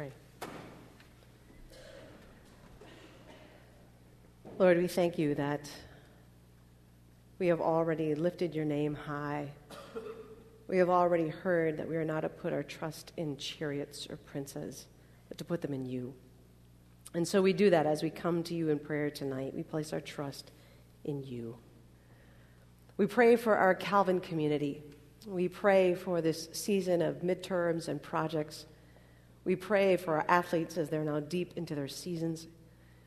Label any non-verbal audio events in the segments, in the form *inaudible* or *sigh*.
pray. Lord, we thank you that we have already lifted your name high. We have already heard that we are not to put our trust in chariots or princes, but to put them in you. And so we do that as we come to you in prayer tonight. We place our trust in you. We pray for our Calvin community. We pray for this season of midterms and projects. We pray for our athletes as they're now deep into their seasons.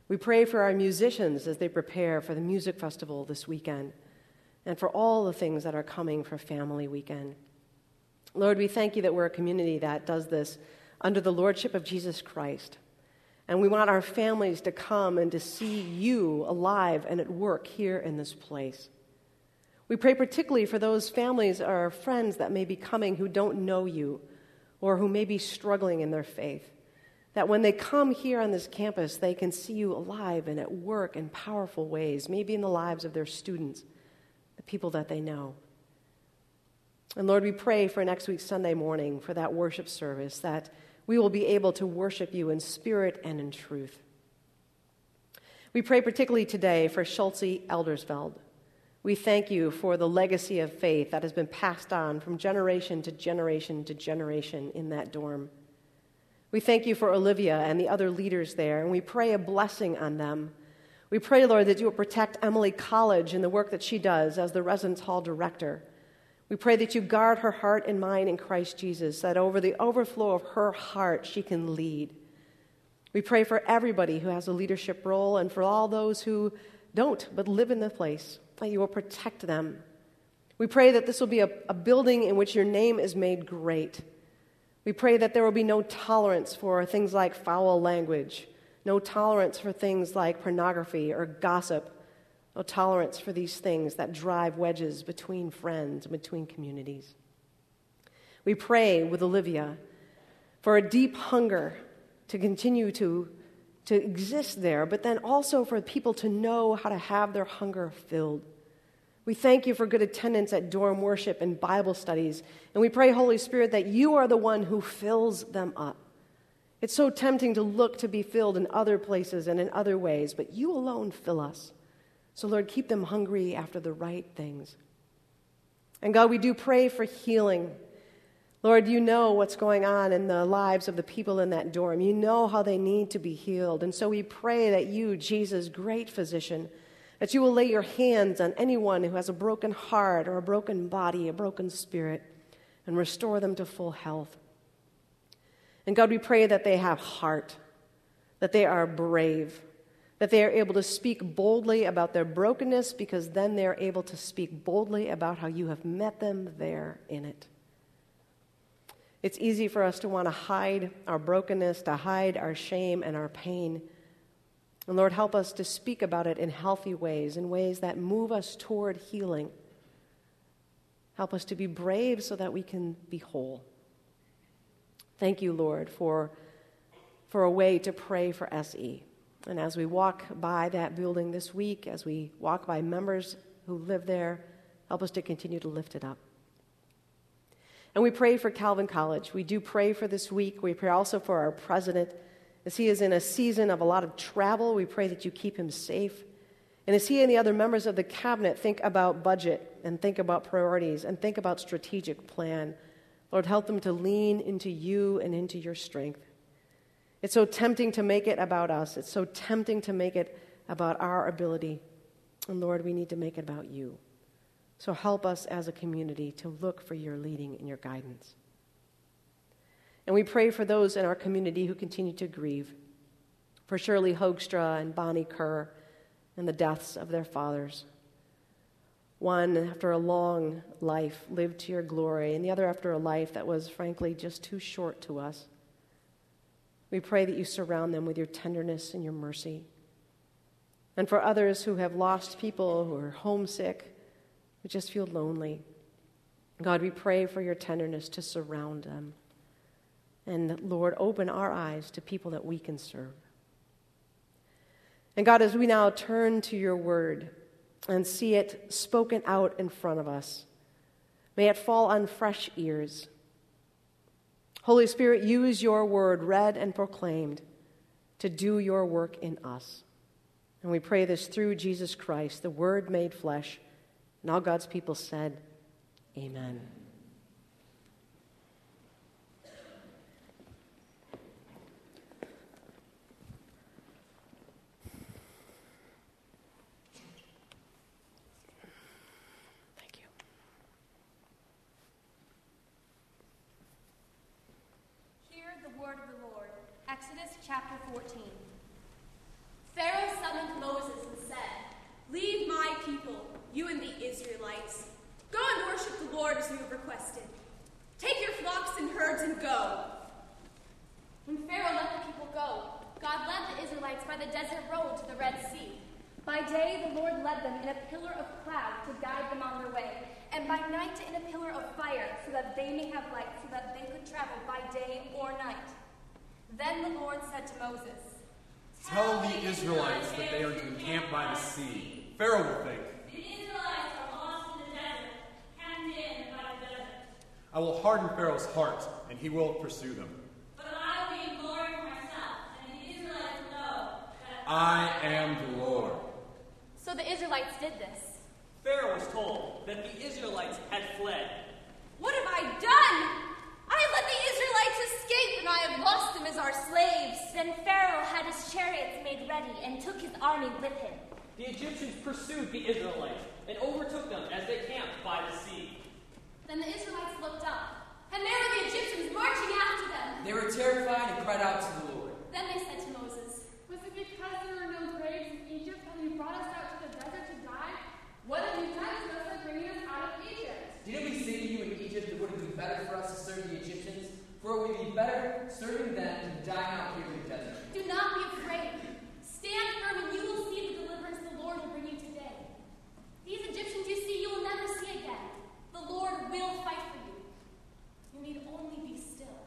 We pray for our musicians as they prepare for the music festival this weekend and for all the things that are coming for Family Weekend. Lord, we thank you that we're a community that does this under the lordship of Jesus Christ. And we want our families to come and to see you alive and at work here in this place. We pray particularly for those families or friends that may be coming who don't know you or who may be struggling in their faith. That when they come here on this campus, they can see you alive and at work in powerful ways, maybe in the lives of their students, the people that they know. And Lord, we pray for next week's Sunday morning for that worship service, that we will be able to worship you in spirit and in truth. We pray particularly today for Schultze Eldersveld. We thank you for the legacy of faith that has been passed on from generation to generation to generation in that dorm. We thank you for Olivia and the other leaders there, and we pray a blessing on them. We pray, Lord, that you will protect Emily College and the work that she does as the Residence Hall director. We pray that you guard her heart and mind in Christ Jesus, that over the overflow of her heart, she can lead. We pray for everybody who has a leadership role and for all those who don't but live in the place that you will protect them. We pray that this will be a, a building in which your name is made great. We pray that there will be no tolerance for things like foul language, no tolerance for things like pornography or gossip, no tolerance for these things that drive wedges between friends and between communities. We pray with Olivia for a deep hunger to continue to to exist there, but then also for people to know how to have their hunger filled. We thank you for good attendance at dorm worship and Bible studies, and we pray, Holy Spirit, that you are the one who fills them up. It's so tempting to look to be filled in other places and in other ways, but you alone fill us. So, Lord, keep them hungry after the right things. And God, we do pray for healing Lord, you know what's going on in the lives of the people in that dorm. You know how they need to be healed. And so we pray that you, Jesus, great physician, that you will lay your hands on anyone who has a broken heart or a broken body, a broken spirit, and restore them to full health. And God, we pray that they have heart, that they are brave, that they are able to speak boldly about their brokenness because then they're able to speak boldly about how you have met them there in it. It's easy for us to want to hide our brokenness, to hide our shame and our pain. And Lord, help us to speak about it in healthy ways, in ways that move us toward healing. Help us to be brave so that we can be whole. Thank you, Lord, for, for a way to pray for SE. And as we walk by that building this week, as we walk by members who live there, help us to continue to lift it up. And we pray for Calvin College. We do pray for this week. We pray also for our president. As he is in a season of a lot of travel, we pray that you keep him safe. And as he and the other members of the cabinet think about budget and think about priorities and think about strategic plan, Lord, help them to lean into you and into your strength. It's so tempting to make it about us. It's so tempting to make it about our ability. And Lord, we need to make it about you. So help us as a community to look for your leading and your guidance. And we pray for those in our community who continue to grieve, for Shirley Hoekstra and Bonnie Kerr and the deaths of their fathers. One after a long life lived to your glory, and the other after a life that was, frankly, just too short to us. We pray that you surround them with your tenderness and your mercy. And for others who have lost people, who are homesick, who just feel lonely. God, we pray for your tenderness to surround them. And Lord, open our eyes to people that we can serve. And God, as we now turn to your word and see it spoken out in front of us, may it fall on fresh ears. Holy Spirit, use your word, read and proclaimed, to do your work in us. And we pray this through Jesus Christ, the Word made flesh. And all God's people said, Amen. Thank you. Hear the word of the Lord. Exodus chapter 14. Pharaoh summoned Moses and said, Leave my people, you and the Israelites. Go and as you have requested. Take your flocks and herds and go. When Pharaoh let the people go, God led the Israelites by the desert road to the Red Sea. By day, the Lord led them in a pillar of cloud to guide them on their way, and by night in a pillar of fire, so that they may have light, so that they could travel by day or night. Then the Lord said to Moses, Tell the Israelites that they are to encamp by the sea. Pharaoh will think, The Israelites are lost in the desert, hemmed in by the desert. I will harden Pharaoh's heart, and he will pursue them. But I will be in glory for myself, and the Israelites know that I am the Lord. So the Israelites did this. Pharaoh was told that the Israelites had fled. What have I done? I have let the Israelites escape, and I have lost them as our slaves. Then Pharaoh had his chariots made ready and took his army with him. The Egyptians pursued the Israelites and overtook them as they camped by the sea. Then the Israelites looked up, and there were the Egyptians marching after them. They were terrified and cried out to the Lord. Then they said to Moses, Was it because there were no graves in Egypt that you brought us out to the desert to die? What have you done to us by bringing us out of Egypt? Didn't we say to you in Egypt it would have been better for us to serve the Egyptians? For it would be better serving them than dying out here in the desert. Do not be afraid. Stand firm, and you will see the deliverance the Lord will bring you today. These Egyptians you see, you will never see again. The Lord will fight for you. You need only be still.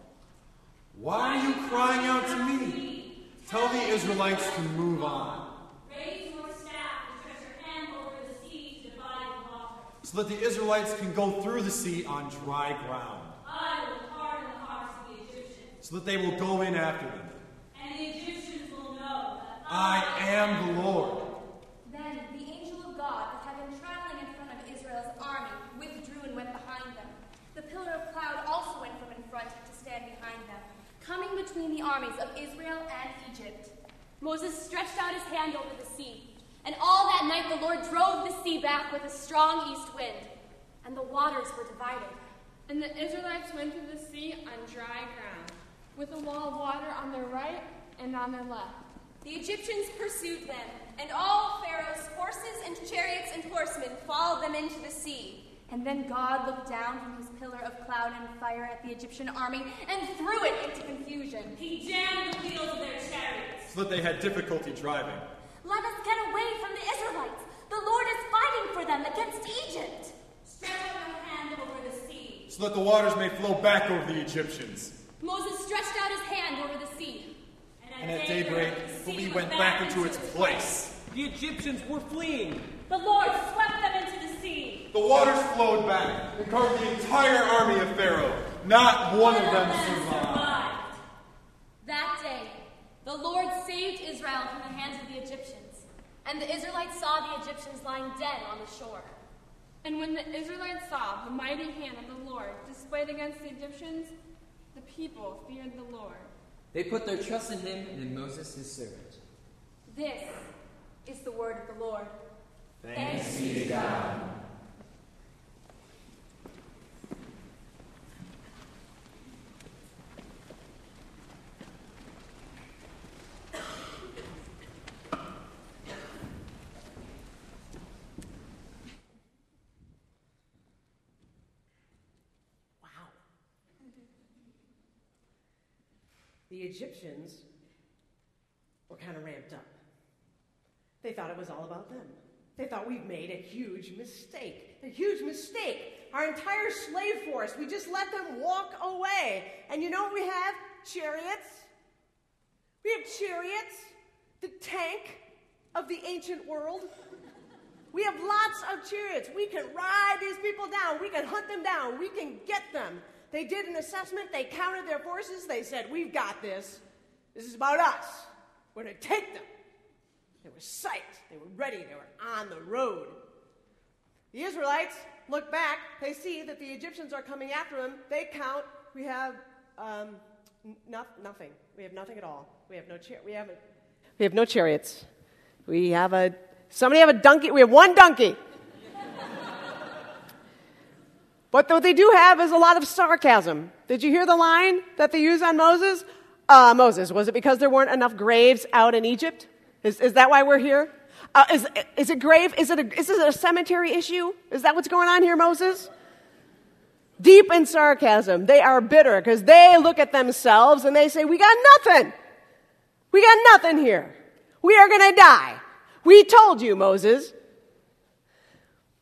Why are you crying out to me? Tell the Israelites to move on, raise your staff and stretch your hand over the sea to divide the water. so that the Israelites can go through the sea on dry ground, I will harden the hearts of the Egyptians, so that they will go in after them. and the Egyptians will know that I am the Lord. Then the angel of God that had been traveling in front of Israel's army withdrew and went behind them. The pillar of cloud also went from in front to stand behind them, coming between the armies of Israel and Egypt. Moses stretched out his hand over the sea, and all that night the Lord drove the sea back with a strong east wind, and the waters were divided. And the Israelites went through the sea on dry ground, with a wall of water on their right and on their left. The Egyptians pursued them, and all Pharaoh's horses and chariots and horsemen followed them into the sea. And then God looked down from his pillar of cloud and fire at the Egyptian army and threw it into confusion. he jammed the wheels of their chariots. So that they had difficulty driving. Let us get away from the Israelites. The Lord is fighting for them against Egypt. Stretch out your hand over the sea. So that the waters may flow back over the Egyptians. Moses stretched out his hand over the sea. And at daybreak, the sea went back into its place. The Egyptians were fleeing. The Lord swept them into the sea. The waters flowed back and covered the entire army of Pharaoh. Not one of them survived. That day, the Lord saved Israel from the hands of the Egyptians, and the Israelites saw the Egyptians lying dead on the shore. And when the Israelites saw the mighty hand of the Lord displayed against the Egyptians, the people feared the Lord. They put their trust in him and in Moses, his servant. This is the word of the Lord. Thanks be to God. The Egyptians were kind of ramped up. They thought it was all about them. They thought we've made a huge mistake. A huge mistake. Our entire slave force, we just let them walk away. And you know what we have? Chariots. We have chariots, the tank of the ancient world. We have lots of chariots. We can ride these people down. We can hunt them down. We can get them. They did an assessment, they counted their forces, they said, We've got this. This is about us. We're going to take them. They were psyched, they were ready, they were on the road. The Israelites look back, they see that the Egyptians are coming after them. They count, we have um, no, nothing. We have nothing at all. We have no char- we have a, we have no chariots. We have a somebody have a donkey. We have one donkey. *laughs* but what they do have is a lot of sarcasm. Did you hear the line that they use on Moses? Uh, Moses, was it because there weren't enough graves out in Egypt? Is, is that why we're here? Uh, is, is it grave? Is it, a, is it a cemetery issue? Is that what's going on here, Moses? Deep in sarcasm. They are bitter because they look at themselves and they say, We got nothing. We got nothing here. We are going to die. We told you, Moses.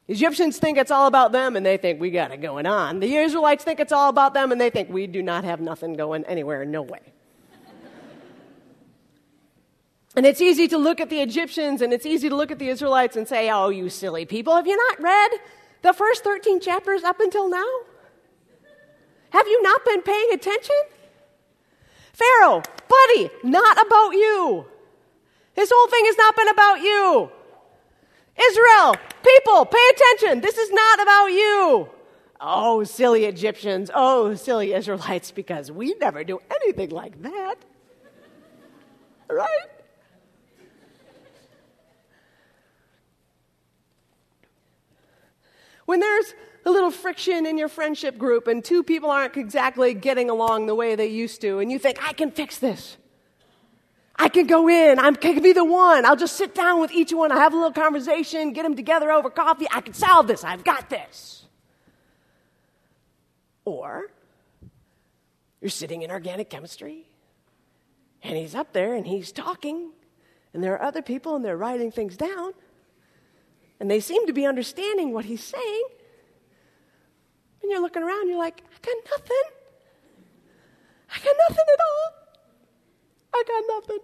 Egyptians think it's all about them and they think we got it going on. The Israelites think it's all about them and they think we do not have nothing going anywhere, no way. And it's easy to look at the Egyptians and it's easy to look at the Israelites and say, oh, you silly people, have you not read the first 13 chapters up until now? Have you not been paying attention? Pharaoh, buddy, not about you. This whole thing has not been about you. Israel, people, pay attention. This is not about you. Oh, silly Egyptians. Oh, silly Israelites, because we never do anything like that. Right? When there's a little friction in your friendship group and two people aren't exactly getting along the way they used to, and you think, I can fix this. I can go in. I can be the one. I'll just sit down with each one. I have a little conversation, get them together over coffee. I can solve this. I've got this. Or you're sitting in organic chemistry, and he's up there and he's talking, and there are other people and they're writing things down, and they seem to be understanding what he's saying. And you're looking around, you're like, I got nothing. I got nothing at all. I got nothing.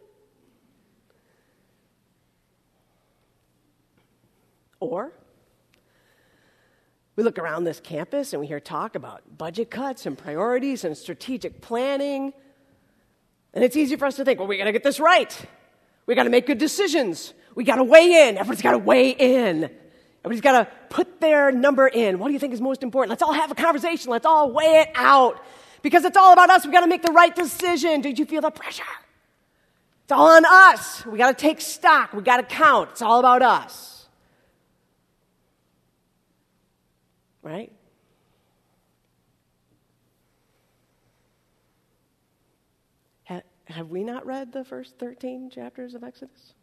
Or we look around this campus and we hear talk about budget cuts and priorities and strategic planning. And it's easy for us to think, well, we got to get this right. We got to make good decisions. We got to weigh in. Everybody's got to weigh in. Everybody's got to put their number in. What do you think is most important? Let's all have a conversation. Let's all weigh it out. Because it's all about us. We got to make the right decision. Did you feel the pressure? It's all on us. We got to take stock. We got to count. It's all about us. Right? Have we not read the first 13 chapters of Exodus?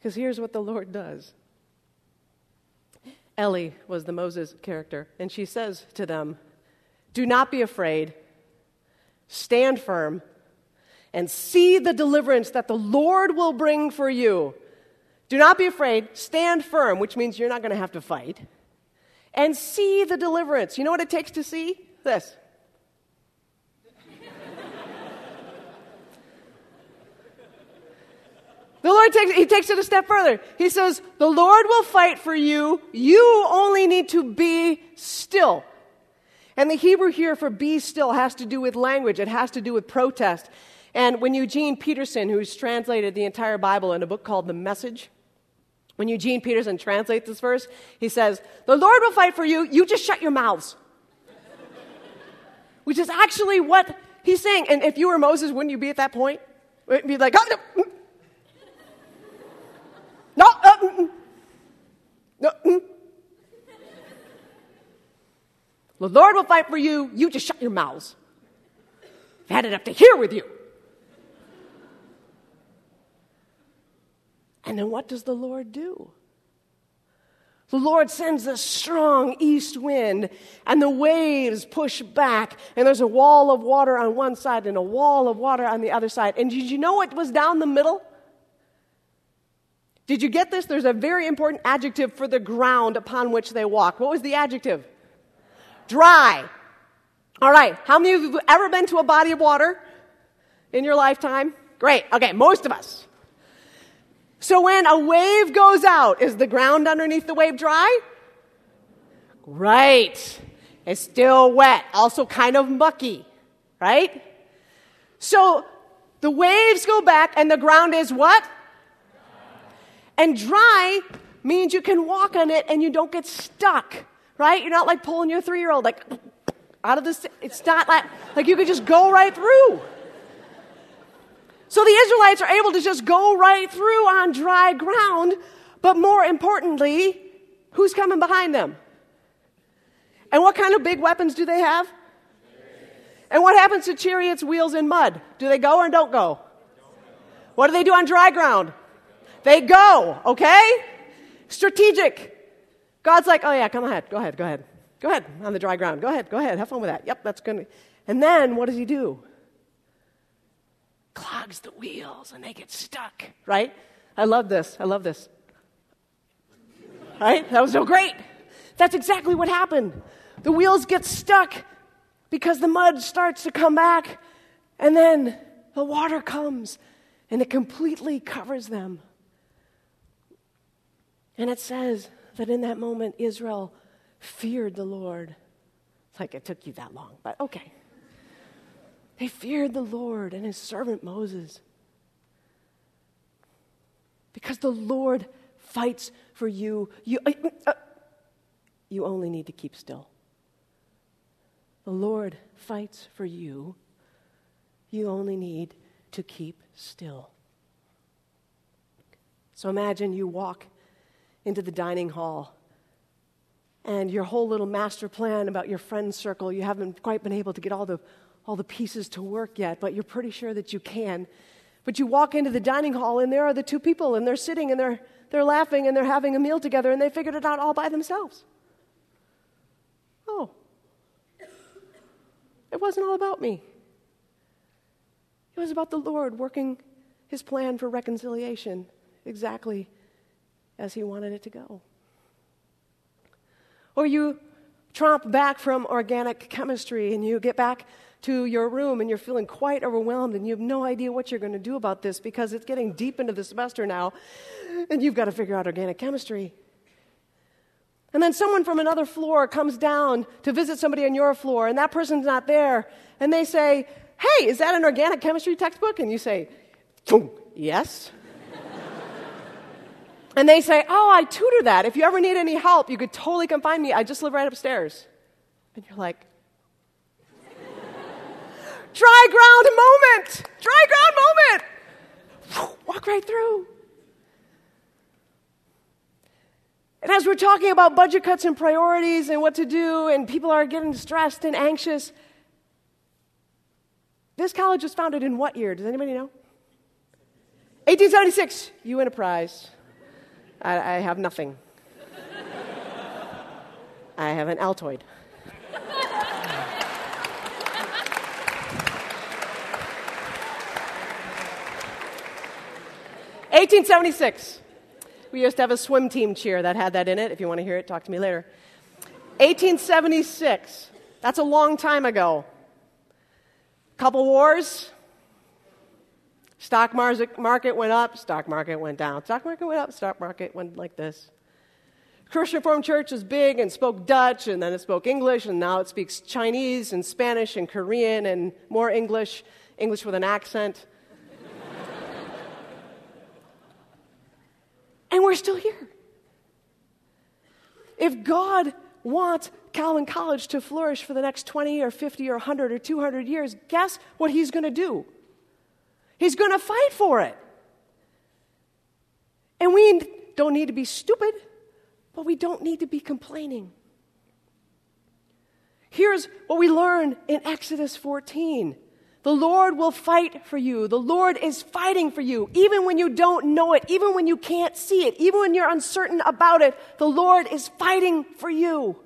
Because here's what the Lord does. Ellie was the Moses character, and she says to them, Do not be afraid, stand firm, and see the deliverance that the Lord will bring for you. Do not be afraid, stand firm, which means you're not going to have to fight, and see the deliverance. You know what it takes to see? This. The Lord takes, he takes it a step further. He says, The Lord will fight for you. You only need to be still. And the Hebrew here for be still has to do with language, it has to do with protest. And when Eugene Peterson, who's translated the entire Bible in a book called The Message, when Eugene Peterson translates this verse, he says, The Lord will fight for you, you just shut your mouths. *laughs* Which is actually what he's saying. And if you were Moses, wouldn't you be at that point? Be like, oh, no. No, uh, mm, mm. no. Mm. The Lord will fight for you. You just shut your mouths. I've had it up to here with you. And then what does the Lord do? The Lord sends a strong east wind, and the waves push back, and there's a wall of water on one side and a wall of water on the other side. And did you know what was down the middle? Did you get this? There's a very important adjective for the ground upon which they walk. What was the adjective? Dry. All right. How many of you have ever been to a body of water in your lifetime? Great. Okay, most of us. So when a wave goes out, is the ground underneath the wave dry? Right. It's still wet, also kind of mucky, right? So the waves go back and the ground is what? And dry means you can walk on it and you don't get stuck, right? You're not like pulling your three year old like out of this. It's not like, like you could just go right through. So the Israelites are able to just go right through on dry ground, but more importantly, who's coming behind them? And what kind of big weapons do they have? And what happens to chariots' wheels in mud? Do they go or don't go? What do they do on dry ground? They go, okay? Strategic. God's like, oh yeah, come on ahead, go ahead, go ahead. Go ahead on the dry ground. Go ahead, go ahead, have fun with that. Yep, that's good. And then what does he do? Clogs the wheels and they get stuck, right? I love this. I love this. Right? That was so great. That's exactly what happened. The wheels get stuck because the mud starts to come back, and then the water comes and it completely covers them. And it says that in that moment, Israel feared the Lord. It's like it took you that long, but okay. They feared the Lord and his servant Moses. Because the Lord fights for you. You, uh, uh, you only need to keep still. The Lord fights for you. You only need to keep still. So imagine you walk into the dining hall and your whole little master plan about your friend circle, you haven't quite been able to get all the, all the pieces to work yet, but you're pretty sure that you can. But you walk into the dining hall and there are the two people and they're sitting and they're, they're laughing and they're having a meal together and they figured it out all by themselves. Oh, it wasn't all about me. It was about the Lord working his plan for reconciliation exactly as he wanted it to go. Or you tromp back from organic chemistry and you get back to your room and you're feeling quite overwhelmed and you have no idea what you're going to do about this because it's getting deep into the semester now and you've got to figure out organic chemistry. And then someone from another floor comes down to visit somebody on your floor, and that person's not there. And they say, Hey, is that an organic chemistry textbook? And you say, Yes. And they say, Oh, I tutor that. If you ever need any help, you could totally come find me. I just live right upstairs. And you're like, *laughs* Dry ground moment! Dry ground moment! Walk right through. And as we're talking about budget cuts and priorities and what to do, and people are getting stressed and anxious, this college was founded in what year? Does anybody know? 1876. You win a prize. I, I have nothing. I have an Altoid. Eighteen seventy six. We used to have a swim team cheer that had that in it. If you want to hear it, talk to me later. 1876. That's a long time ago. Couple wars. Stock market went up, stock market went down. Stock market went up, stock market went like this. Christian Reformed Church was big and spoke Dutch, and then it spoke English, and now it speaks Chinese and Spanish and Korean and more English, English with an accent. *laughs* And we're still here. If God wants Calvin College to flourish for the next 20 or 50 or 100 or 200 years, guess what he's going to do? He's going to fight for it. And we don't need to be stupid, but we don't need to be complaining. Here's what we learn in Exodus 14 the Lord will fight for you. The Lord is fighting for you. Even when you don't know it, even when you can't see it, even when you're uncertain about it, the Lord is fighting for you.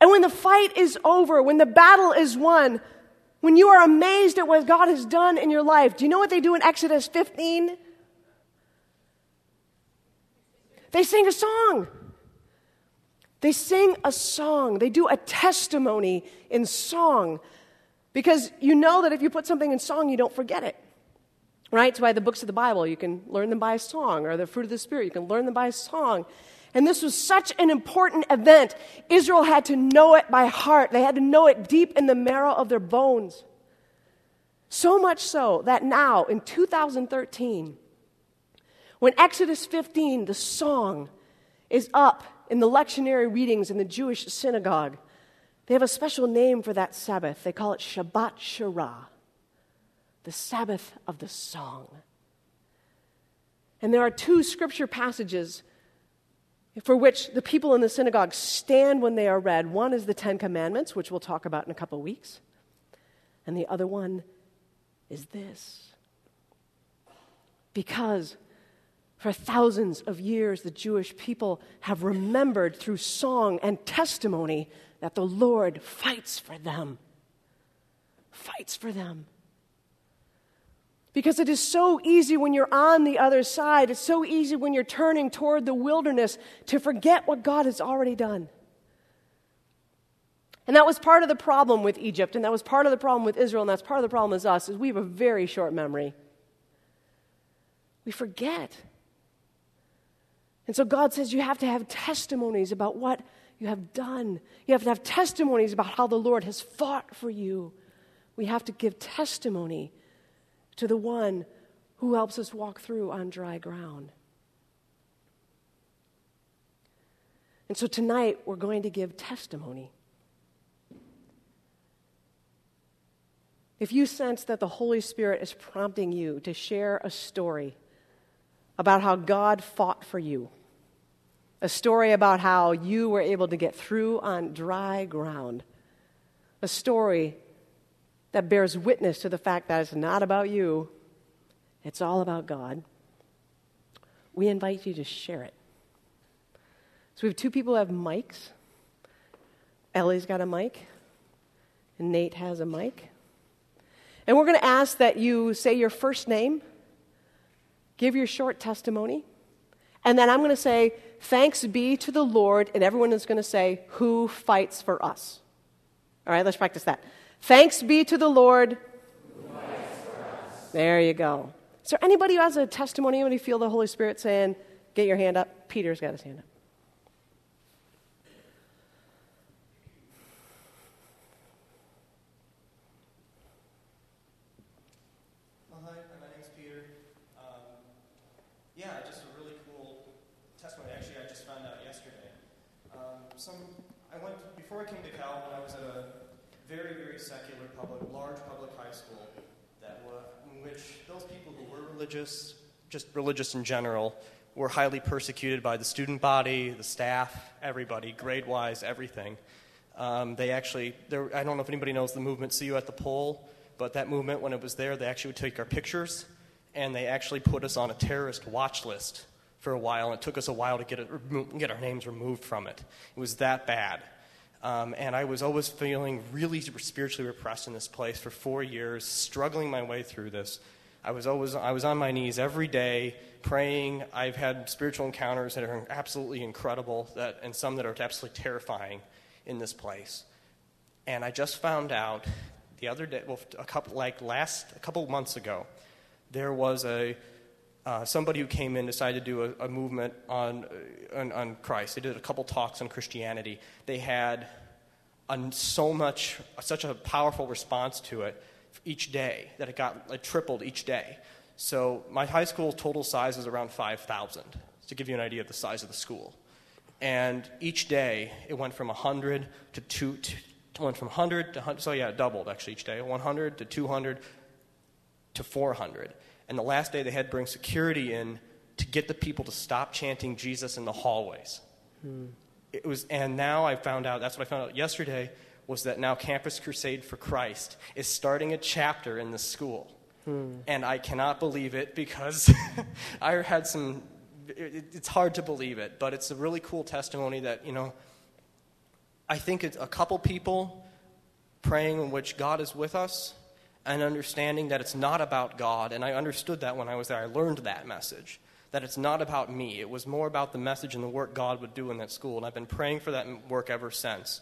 And when the fight is over, when the battle is won, when you are amazed at what God has done in your life, do you know what they do in Exodus 15? They sing a song. They sing a song. They do a testimony in song because you know that if you put something in song, you don't forget it. Right? It's why the books of the Bible, you can learn them by song, or the fruit of the Spirit, you can learn them by song. And this was such an important event. Israel had to know it by heart, they had to know it deep in the marrow of their bones. So much so that now, in 2013, when Exodus 15, the song, is up in the lectionary readings in the Jewish synagogue, they have a special name for that Sabbath. They call it Shabbat Shirah, the Sabbath of the song. And there are two scripture passages for which the people in the synagogue stand when they are read. One is the Ten Commandments, which we'll talk about in a couple weeks, and the other one is this. Because for thousands of years, the Jewish people have remembered through song and testimony that the Lord fights for them. Fights for them. Because it is so easy when you're on the other side, it's so easy when you're turning toward the wilderness to forget what God has already done. And that was part of the problem with Egypt, and that was part of the problem with Israel, and that's part of the problem with us, is we have a very short memory. We forget. And so God says you have to have testimonies about what you have done. You have to have testimonies about how the Lord has fought for you. We have to give testimony to the one who helps us walk through on dry ground. And so tonight we're going to give testimony. If you sense that the Holy Spirit is prompting you to share a story about how God fought for you, a story about how you were able to get through on dry ground, a story that bears witness to the fact that it's not about you, it's all about God, we invite you to share it. So we have two people who have mics. Ellie's got a mic, and Nate has a mic. And we're going to ask that you say your first name, give your short testimony, and then I'm going to say, Thanks be to the Lord, and everyone is going to say, Who fights for us? All right, let's practice that. Thanks be to the Lord. There you go. Is there anybody who has a testimony? Anybody feel the Holy Spirit saying, Get your hand up? Peter's got his hand up. Religious, just religious in general, were highly persecuted by the student body, the staff, everybody, grade wise, everything. Um, they actually, I don't know if anybody knows the movement See You at the Pole, but that movement, when it was there, they actually would take our pictures and they actually put us on a terrorist watch list for a while. And it took us a while to get, it, get our names removed from it. It was that bad. Um, and I was always feeling really spiritually repressed in this place for four years, struggling my way through this. I was always I was on my knees every day praying. I've had spiritual encounters that are absolutely incredible, that, and some that are absolutely terrifying in this place. And I just found out the other day, well, a couple like last a couple months ago, there was a uh, somebody who came in decided to do a, a movement on, on, on Christ. They did a couple talks on Christianity. They had so much, such a powerful response to it each day, that it got it tripled each day. So my high school total size is around 5,000, to give you an idea of the size of the school. And each day, it went from 100 to 2, to, went from 100 to 100, so yeah, it doubled actually each day, 100 to 200 to 400. And the last day, they had to bring security in to get the people to stop chanting Jesus in the hallways. Hmm. It was, and now I found out, that's what I found out yesterday, was that now Campus Crusade for Christ is starting a chapter in the school. Hmm. And I cannot believe it because *laughs* I had some, it, it's hard to believe it, but it's a really cool testimony that, you know, I think it's a couple people praying in which God is with us and understanding that it's not about God. And I understood that when I was there. I learned that message that it's not about me. It was more about the message and the work God would do in that school. And I've been praying for that work ever since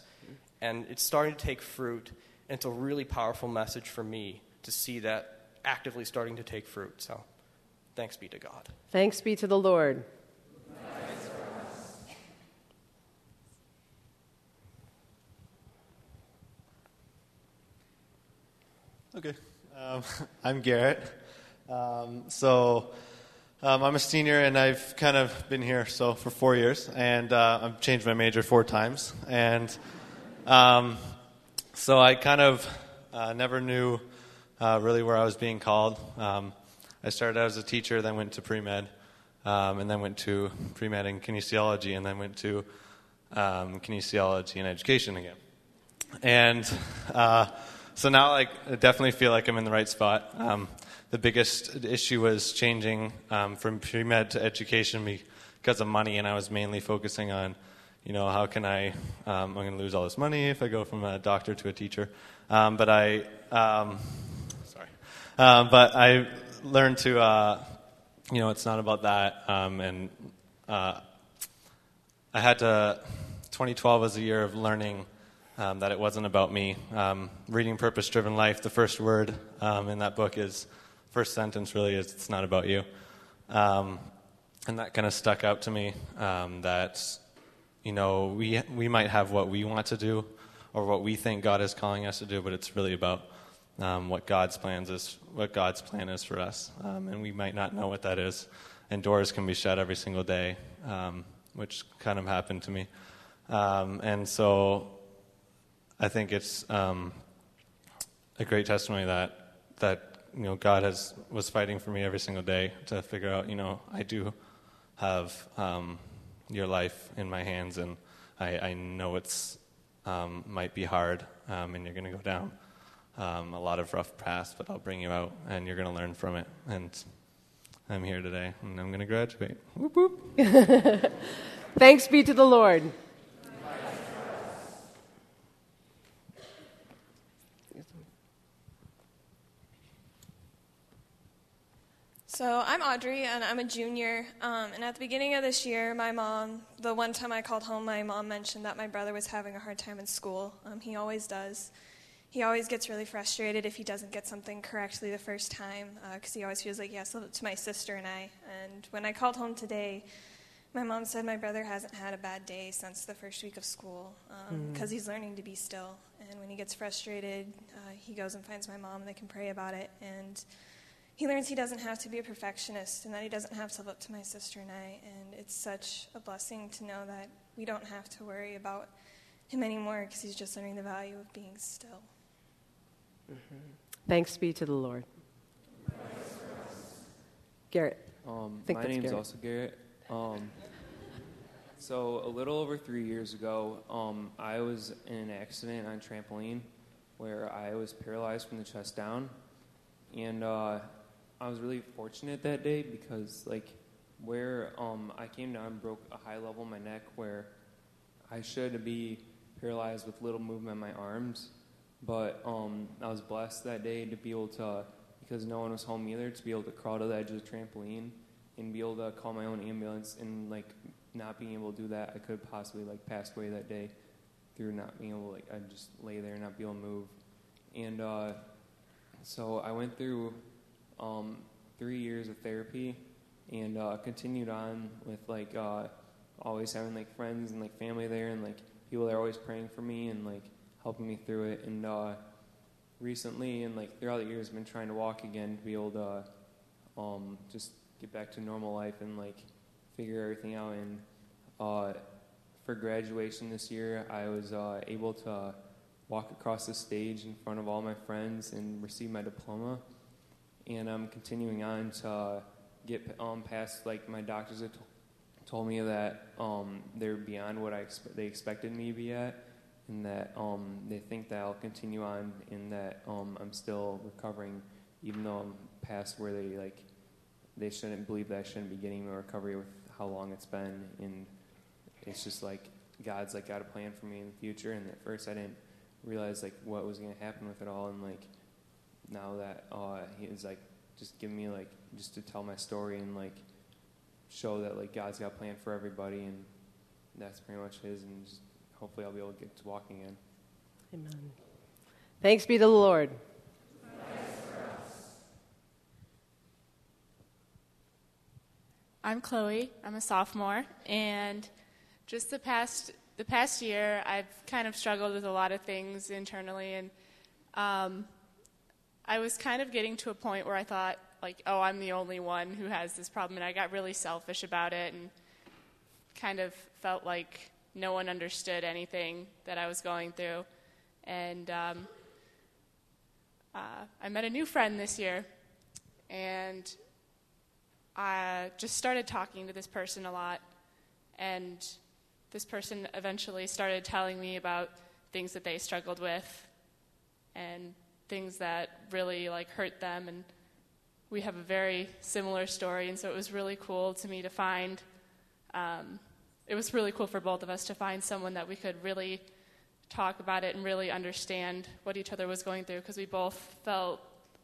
and it's starting to take fruit, and it's a really powerful message for me to see that actively starting to take fruit. So thanks be to God. Thanks be to the Lord. Okay. Um, *laughs* I'm Garrett. Um, so um, I'm a senior, and I've kind of been here so for four years, and uh, I've changed my major four times, and um, so I kind of uh, never knew uh, really where I was being called. Um, I started out as a teacher, then went to pre med, um, and then went to pre med in kinesiology, and then went to um, kinesiology and education again. And uh, so now, like, I definitely feel like I'm in the right spot. Um, the biggest issue was changing um, from pre med to education because of money, and I was mainly focusing on, you know, how can I, um, I'm going to lose all this money if I go from a doctor to a teacher. Um, but I, um, sorry, um, but I learned to, uh, you know, it's not about that. Um, and uh, I had to, 2012 was a year of learning um, that it wasn't about me. Reading Purpose Driven Life, the first word in that book is, first sentence really is, it's not about you. And that kind of stuck out to me that, you know, we, we might have what we want to do or what we think God is calling us to do, but it's really about um, what God's plans is, what God's plan is for us. and we might not know what that is. And doors can be shut every single day, which kind of happened to me. and so I think it's um, a great testimony that that you know God has was fighting for me every single day to figure out you know I do have um, your life in my hands and I, I know it's um, might be hard um, and you're going to go down um, a lot of rough paths but I'll bring you out and you're going to learn from it and I'm here today and I'm going to graduate. Whoop, whoop. *laughs* Thanks be to the Lord. So I'm Audrey, and I'm a junior. Um, and at the beginning of this year, my mom, the one time I called home, my mom mentioned that my brother was having a hard time in school. Um, he always does. He always gets really frustrated if he doesn't get something correctly the first time, because uh, he always feels like he has to to my sister and I. And when I called home today, my mom said my brother hasn't had a bad day since the first week of school because um, mm. he's learning to be still. And when he gets frustrated, uh, he goes and finds my mom, and they can pray about it. And he learns he doesn't have to be a perfectionist and that he doesn't have to live up to my sister and I. And it's such a blessing to know that we don't have to worry about him anymore because he's just learning the value of being still. Mm-hmm. Thanks be to the Lord. Garrett. Um, my name's Garrett. also Garrett. Um, so a little over three years ago, um, I was in an accident on trampoline where I was paralyzed from the chest down, and uh, I was really fortunate that day because like where um, I came down and broke a high level in my neck where I should be paralyzed with little movement in my arms, but um, I was blessed that day to be able to because no one was home either to be able to crawl to the edge of the trampoline and be able to call my own ambulance and like not being able to do that I could possibly like passed away that day through not being able to, like I just lay there and not be able to move. And uh, so I went through um, three years of therapy and uh, continued on with like uh, always having like friends and like family there and like people that are always praying for me and like helping me through it. And uh, recently and like throughout the years, I've been trying to walk again to be able to um, just get back to normal life and like figure everything out. And uh, for graduation this year, I was uh, able to walk across the stage in front of all my friends and receive my diploma and I'm continuing on to get um, past like my doctors have t- told me that um, they're beyond what I expe- they expected me to be at, and that um, they think that I'll continue on, and that um, I'm still recovering, even though I'm past where they like they shouldn't believe that I shouldn't be getting a recovery with how long it's been, and it's just like God's like got a plan for me in the future, and at first I didn't realize like what was going to happen with it all, and like now that uh, is like just giving me like just to tell my story and like show that like God's got a plan for everybody and that's pretty much his and just hopefully I'll be able to get to walking again. Amen. Thanks be to the Lord. I'm Chloe. I'm a sophomore, and just the past the past year, I've kind of struggled with a lot of things internally, and um, I was kind of getting to a point where I thought, like, oh, I'm the only one who has this problem, and I got really selfish about it and kind of felt like no one understood anything that I was going through. And um, uh, I met a new friend this year, and I just started talking to this person a lot. And this person eventually started telling me about things that they struggled with and things that really like hurt them and we have a very similar story and so it was really cool to me to find um, it was really cool for both of us to find someone that we could really talk about it and really understand what each other was going through because we both felt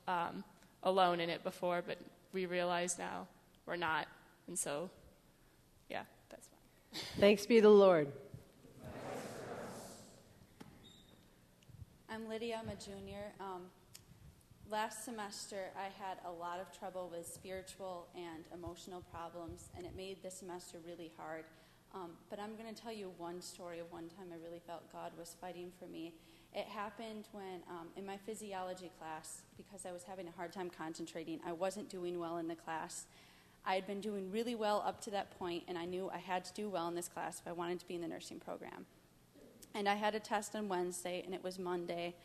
um, alone in it before but we realize now we're not and so yeah that's fine Thanks be to the Lord. I'm Lydia. I'm a junior. Um, last semester, I had a lot of trouble with spiritual and emotional problems, and it made this semester really hard. Um, but I'm going to tell you one story of one time I really felt God was fighting for me. It happened when, um, in my physiology class, because I was having a hard time concentrating, I wasn't doing well in the class. I had been doing really well up to that point, and I knew I had to do well in this class if I wanted to be in the nursing program. And I had a test on Wednesday, and it was Monday,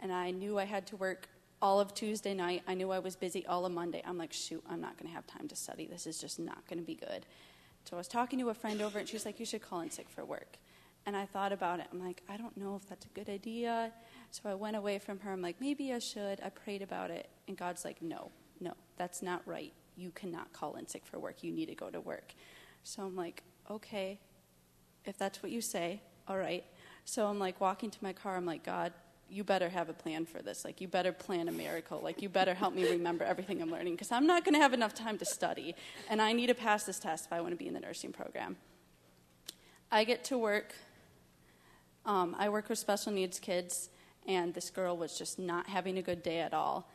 and I knew I had to work all of Tuesday night. I knew I was busy all of Monday. I'm like, shoot, I'm not going to have time to study. This is just not going to be good. So I was talking to a friend over, and she was like, you should call in sick for work. And I thought about it. I'm like, I don't know if that's a good idea. So I went away from her. I'm like, maybe I should. I prayed about it. And God's like, no, no, that's not right. You cannot call in sick for work. You need to go to work. So I'm like, okay, if that's what you say, all right. So I'm like walking to my car. I'm like, God, you better have a plan for this. Like, you better plan a miracle. Like, you better help me remember everything I'm learning because I'm not going to have enough time to study. And I need to pass this test if I want to be in the nursing program. I get to work. Um, I work with special needs kids, and this girl was just not having a good day at all.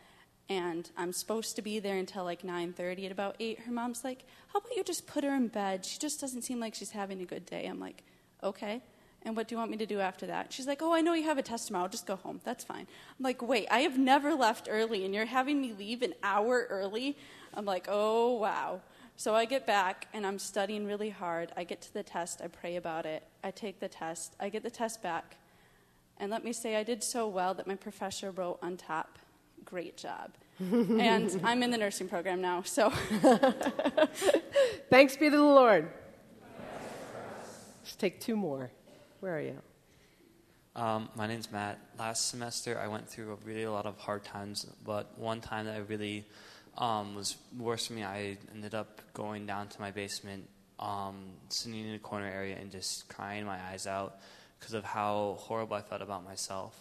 And I'm supposed to be there until like 9:30. At about eight, her mom's like, "How about you just put her in bed? She just doesn't seem like she's having a good day." I'm like, "Okay." And what do you want me to do after that? She's like, Oh, I know you have a test tomorrow. Just go home. That's fine. I'm like, Wait, I have never left early, and you're having me leave an hour early? I'm like, Oh, wow. So I get back, and I'm studying really hard. I get to the test. I pray about it. I take the test. I get the test back. And let me say, I did so well that my professor wrote on top, Great job. *laughs* and I'm in the nursing program now, so. *laughs* Thanks be to the Lord. Let's take two more. Where are you? Um, my name's Matt. Last semester, I went through a really a lot of hard times, but one time that I really um, was worse for me, I ended up going down to my basement, um, sitting in a corner area, and just crying my eyes out because of how horrible I felt about myself,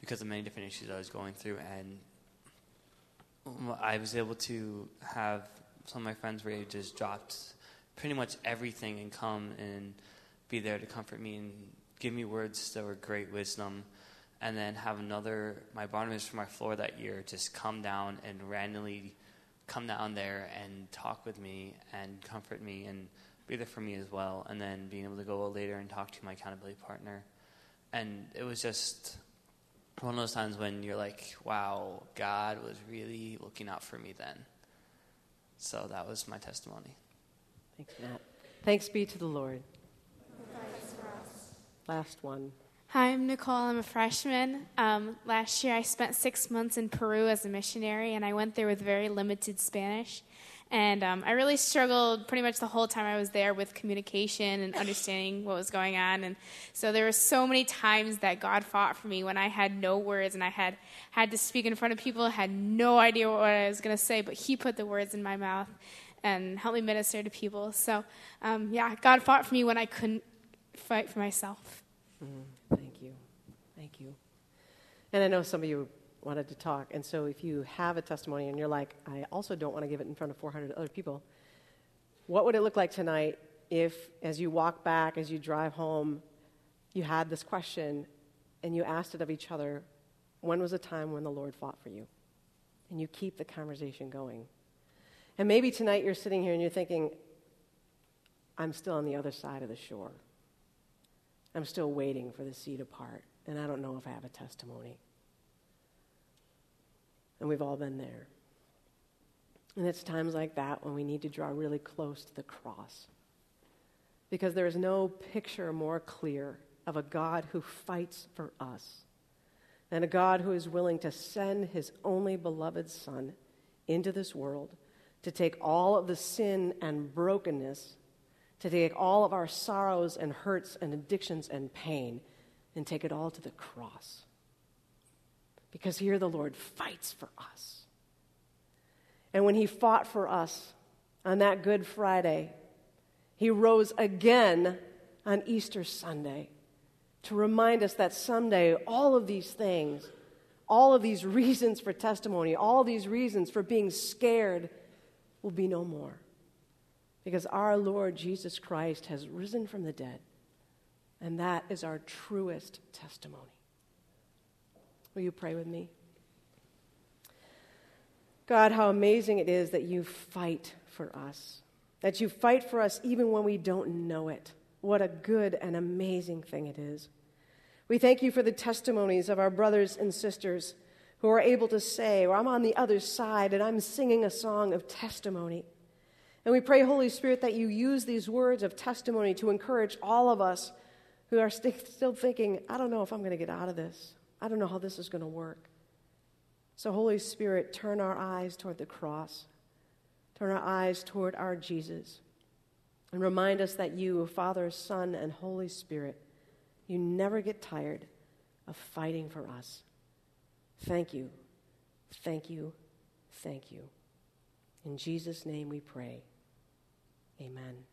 because of many different issues I was going through, and I was able to have some of my friends they just dropped pretty much everything and come and be there to comfort me and give me words that were great wisdom. And then have another, my Barnabas from my floor that year, just come down and randomly come down there and talk with me and comfort me and be there for me as well. And then being able to go later and talk to my accountability partner. And it was just one of those times when you're like, wow, God was really looking out for me then. So that was my testimony. Thanks, Matt. Thanks be to the Lord. Last one. Hi, I'm Nicole. I'm a freshman. Um, last year, I spent six months in Peru as a missionary, and I went there with very limited Spanish. And um, I really struggled pretty much the whole time I was there with communication and understanding what was going on. And so there were so many times that God fought for me when I had no words and I had had to speak in front of people, had no idea what I was going to say, but He put the words in my mouth and helped me minister to people. So, um, yeah, God fought for me when I couldn't fight for myself. Mm, thank you. Thank you. And I know some of you wanted to talk, and so if you have a testimony and you're like, I also don't want to give it in front of 400 other people, what would it look like tonight if, as you walk back, as you drive home, you had this question and you asked it of each other when was a time when the Lord fought for you? And you keep the conversation going. And maybe tonight you're sitting here and you're thinking, I'm still on the other side of the shore. I'm still waiting for the sea to part, and I don't know if I have a testimony. And we've all been there. And it's times like that when we need to draw really close to the cross. Because there is no picture more clear of a God who fights for us than a God who is willing to send his only beloved Son into this world to take all of the sin and brokenness, to take all of our sorrows and hurts and addictions and pain, and take it all to the cross. Because here the Lord fights for us. And when he fought for us on that Good Friday, he rose again on Easter Sunday to remind us that someday all of these things, all of these *laughs* reasons for testimony, all these reasons for being scared will be no more. Because our Lord Jesus Christ has risen from the dead, and that is our truest testimony. Will you pray with me? God, how amazing it is that you fight for us, that you fight for us even when we don't know it. What a good and amazing thing it is. We thank you for the testimonies of our brothers and sisters who are able to say, well, I'm on the other side and I'm singing a song of testimony. And we pray, Holy Spirit, that you use these words of testimony to encourage all of us who are st- still thinking, I don't know if I'm going to get out of this. I don't know how this is going to work. So, Holy Spirit, turn our eyes toward the cross, turn our eyes toward our Jesus, and remind us that you, Father, Son, and Holy Spirit, you never get tired of fighting for us. Thank you, thank you, thank you. In Jesus' name we pray. Amen.